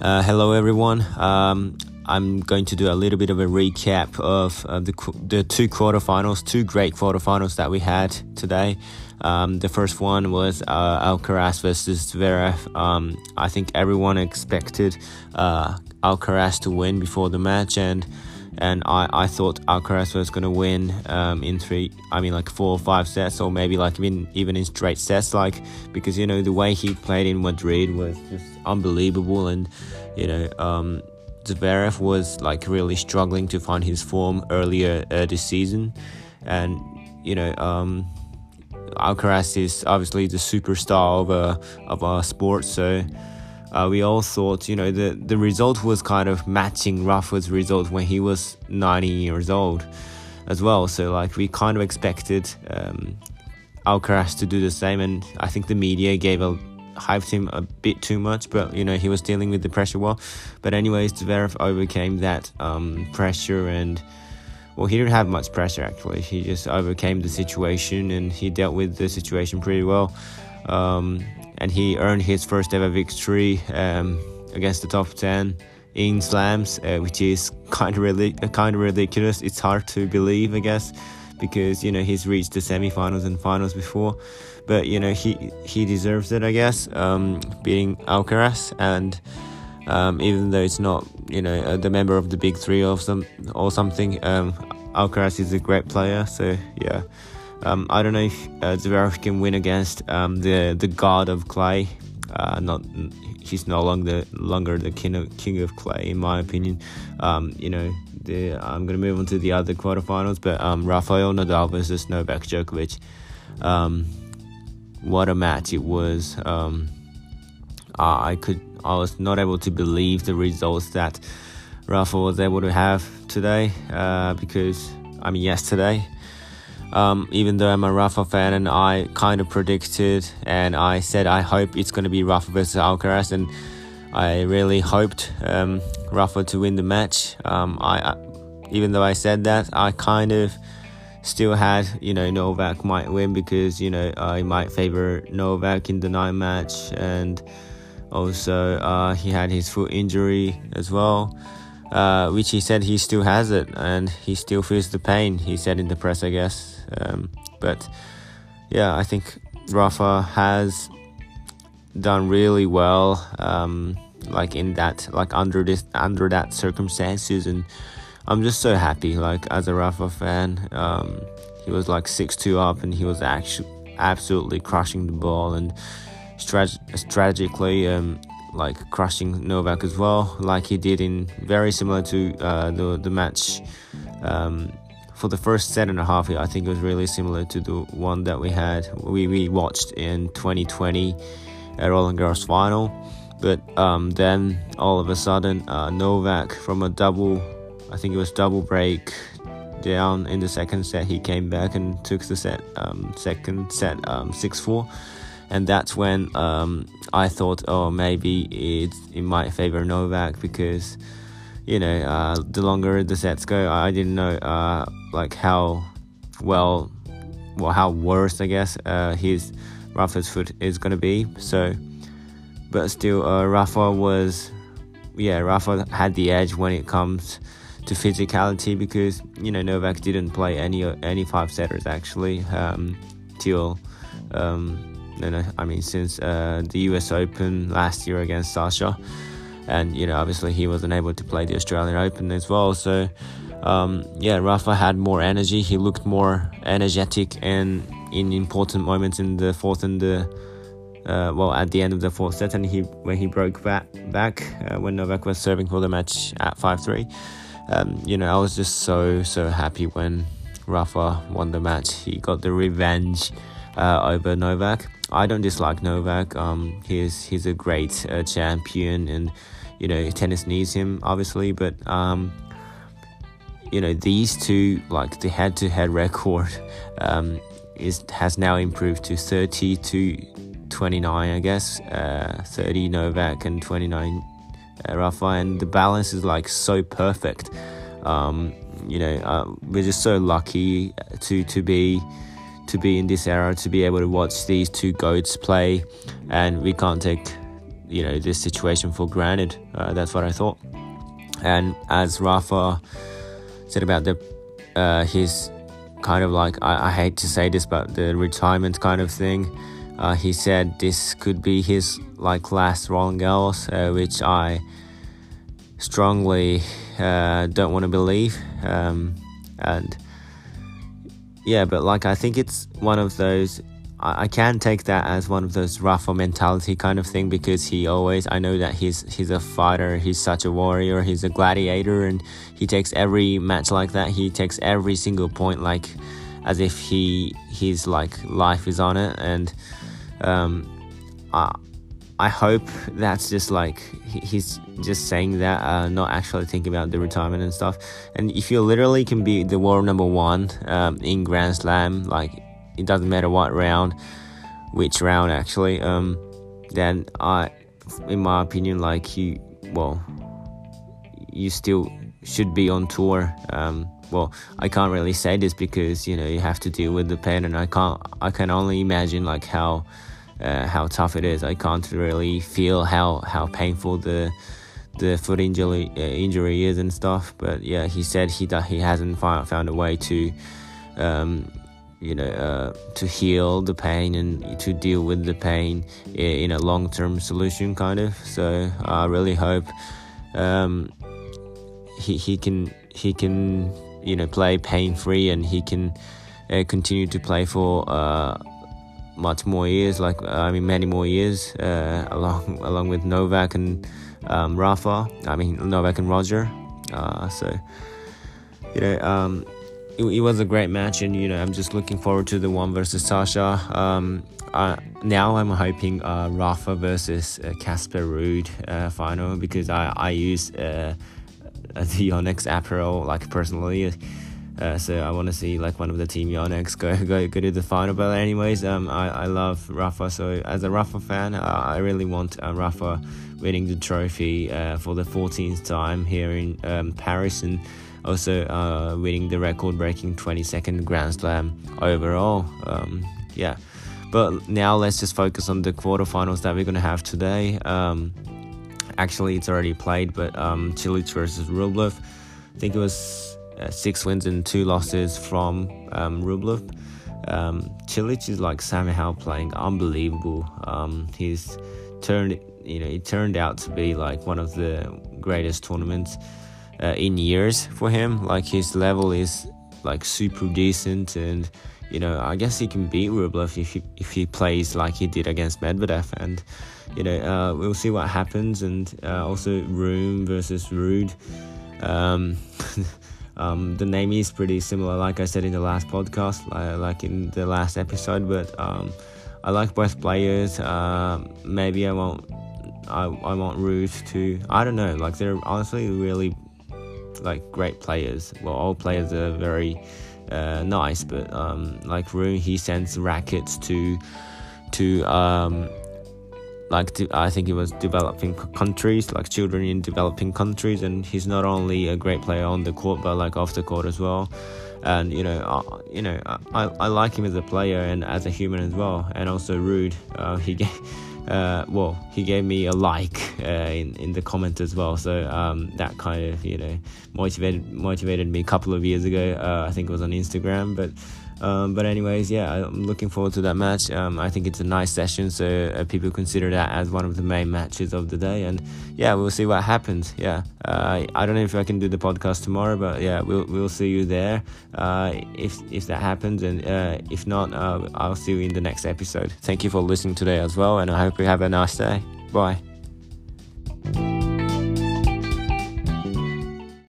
Uh, hello, everyone. Um, I'm going to do a little bit of a recap of uh, the the two quarterfinals, two great quarterfinals that we had today. Um, the first one was uh, Alcaraz versus Zverev. Um, I think everyone expected uh, Alcaraz to win before the match, and and I, I thought Alcaraz was to win um, in three, I mean like four or five sets, or maybe like even even in straight sets, like because you know the way he played in Madrid was just unbelievable, and you know um, Zverev was like really struggling to find his form earlier uh, this season, and you know um, Alcaraz is obviously the superstar of a of our sport, so uh, we all thought, you know, the, the result was kind of matching Rafa's result when he was 90 years old as well. So, like, we kind of expected um, Alcaraz to do the same, and I think the media gave a hyped him a bit too much, but you know he was dealing with the pressure well. But anyways, Zverev overcame that um, pressure, and well, he didn't have much pressure actually. He just overcame the situation, and he dealt with the situation pretty well. Um, and he earned his first ever victory um, against the top 10 in slams, uh, which is kind of really kind of ridiculous. It's hard to believe, I guess, because you know he's reached the semifinals and finals before, but you know he he deserves it, I guess, um, beating Alcaraz and. Um, even though it's not, you know, uh, the member of the big three or some or something, um, Alcaraz is a great player. So yeah, um, I don't know if uh, Zverev can win against um, the the god of clay. Uh, not he's no longer longer the king of, king of clay in my opinion. Um, you know, the, I'm gonna move on to the other quarterfinals, but um, Rafael Nadal versus Novak Djokovic. Um, what a match it was! Um, I could I was not able to believe the results that Rafa was able to have today uh, because I mean yesterday um, even though I'm a Rafa fan and I kind of predicted and I said I hope it's going to be Rafa versus Alcaraz and I really hoped um, Rafa to win the match. Um, I, I, even though I said that, I kind of still had you know Novak might win because you know I might favor Novak in the night match and also uh, he had his foot injury as well. Uh, which he said he still has it and he still feels the pain. He said in the press, I guess. Um, but yeah, I think Rafa has done really well, um, like in that, like under this, under that circumstances, and I'm just so happy. Like as a Rafa fan, um, he was like six two up, and he was actually absolutely crushing the ball and strat- strategically. Um, like crushing Novak as well, like he did in very similar to uh, the the match um, for the first set and a half, I think it was really similar to the one that we had we, we watched in 2020 at Roland Garros final. But um, then all of a sudden, uh, Novak from a double, I think it was double break down in the second set, he came back and took the set, um, second set um, six four, and that's when um, I thought, oh, maybe it it might favor Novak because you know, uh, the longer the sets go, I didn't know uh, like how well, well, how worse I guess uh, his Rafa's foot is gonna be. So, but still, uh, Rafa was, yeah, Rafa had the edge when it comes to physicality because you know Novak didn't play any any five setters actually um, till. Um, I mean since uh, the U.S. Open last year against Sasha and you know obviously he wasn't able to play the Australian Open as well. So um, yeah, Rafa had more energy. He looked more energetic and in important moments in the fourth and the uh, well at the end of the fourth set, and he when he broke back back uh, when Novak was serving for the match at five three. Um, you know, I was just so so happy when Rafa won the match. He got the revenge uh, over Novak. I don't dislike Novak. Um, he's he's a great uh, champion and you know tennis needs him obviously but um, you know these two like the head-to-head record um, is has now improved to 30 to 29 I guess uh, 30 Novak and 29 uh, Rafa and the balance is like so perfect um, you know uh, we're just so lucky to to be to be in this era to be able to watch these two goats play and we can't take you know this situation for granted. Uh, that's what I thought. And as Rafa said about the uh, his kind of like I, I, hate to say this, but the retirement kind of thing. Uh, he said this could be his like last Roland Garros, uh, which I strongly uh, don't want to believe. Um, and yeah, but like I think it's one of those I, can take that as one of those Rafa mentality kind of thing because he always I know that he's he's a fighter, he's such a warrior, he's a gladiator and he takes every match like that, he takes every single point like as if he his like life is on it. And um I I hope that's just like he's just saying that, uh, not actually thinking about the retirement and stuff. And if you literally can be the world number one um, in Grand Slam, like it doesn't matter what round, which round actually, um, then I, in my opinion, like you, well, you still should be on tour. Um, well, I can't really say this because you know you have to deal with the pain, and I can't. I can only imagine like how uh, how tough it is. I can't really feel how how painful the the foot injury uh, injury is and stuff. But yeah, he said he he hasn't found found a way to um, you know, uh, to heal the pain and to deal with the pain in a long term solution, kind of. So I really hope um, he he can he can you know play pain free and he can uh, continue to play for uh, much more years, like uh, I mean many more years, uh, along along with Novak and um, Rafa. I mean Novak and Roger. Uh, so you know. Um, it, it, was a great match, and you know I'm just looking forward to the one versus Sasha. Um, uh, now I'm hoping uh, Rafa versus Casper uh, Ruud uh, final because I I use uh, the Yonex apparel like personally. Uh, so I want to see like one of the team Yonex go go go to the final. But anyways, um, I, I love Rafa. So as a Rafa fan, uh, I really want uh, Rafa winning the trophy for the 14th time here in um, Paris and also uh, winning the record-breaking 22nd Grand Slam overall. Um, yeah, but now let's just focus on the quarterfinals that we're gonna have today. Um, actually, it's already played, but um, Cilic versus Rublev. I think it was uh, six wins and two losses from um, Rublev. Um, Cilic is like somehow playing unbelievable. Um, he's turned, you know, it turned out to be like one of the greatest tournaments uh, in years for him. Like his level is like super decent, and you know I guess he can beat Rublev if he if he plays like he did against Medvedev, and you know uh, we'll see what happens. And uh, also Rune versus Ruud. Um, um, the name is pretty similar, like I said in the last podcast, like in the last episode. But um, I like both players. Uh, maybe I won't. I, I want Ruud to. I don't know. Like they're honestly really like great players. Well, all players are very uh, nice, but um, like Rune, he sends rackets to to um, like I think he was developing countries, like children in developing countries, and he's not only a great player on the court, but like off the court as well. And you know, uh, you know, I, I like him as a player and as a human as well, and also Ruud. Uh, he gave uh, well, he gave me a like uh, in in the comment as well. So um, that kind of you know motivated motivated me a couple of years ago. Uh, I think it was on Instagram, but um, but anyways, yeah, I'm looking forward to that match. Um, I think it's a nice session, so uh, people consider that as one of the main matches of the day. And yeah, we'll see what happens. Yeah, uh, I don't know if I can do the podcast tomorrow, but yeah, we'll we'll see you there uh, if if that happens, and uh, if not, uh, I'll see you in the next episode. Thank you for listening today as well, and I hope you have a nice day. Bye.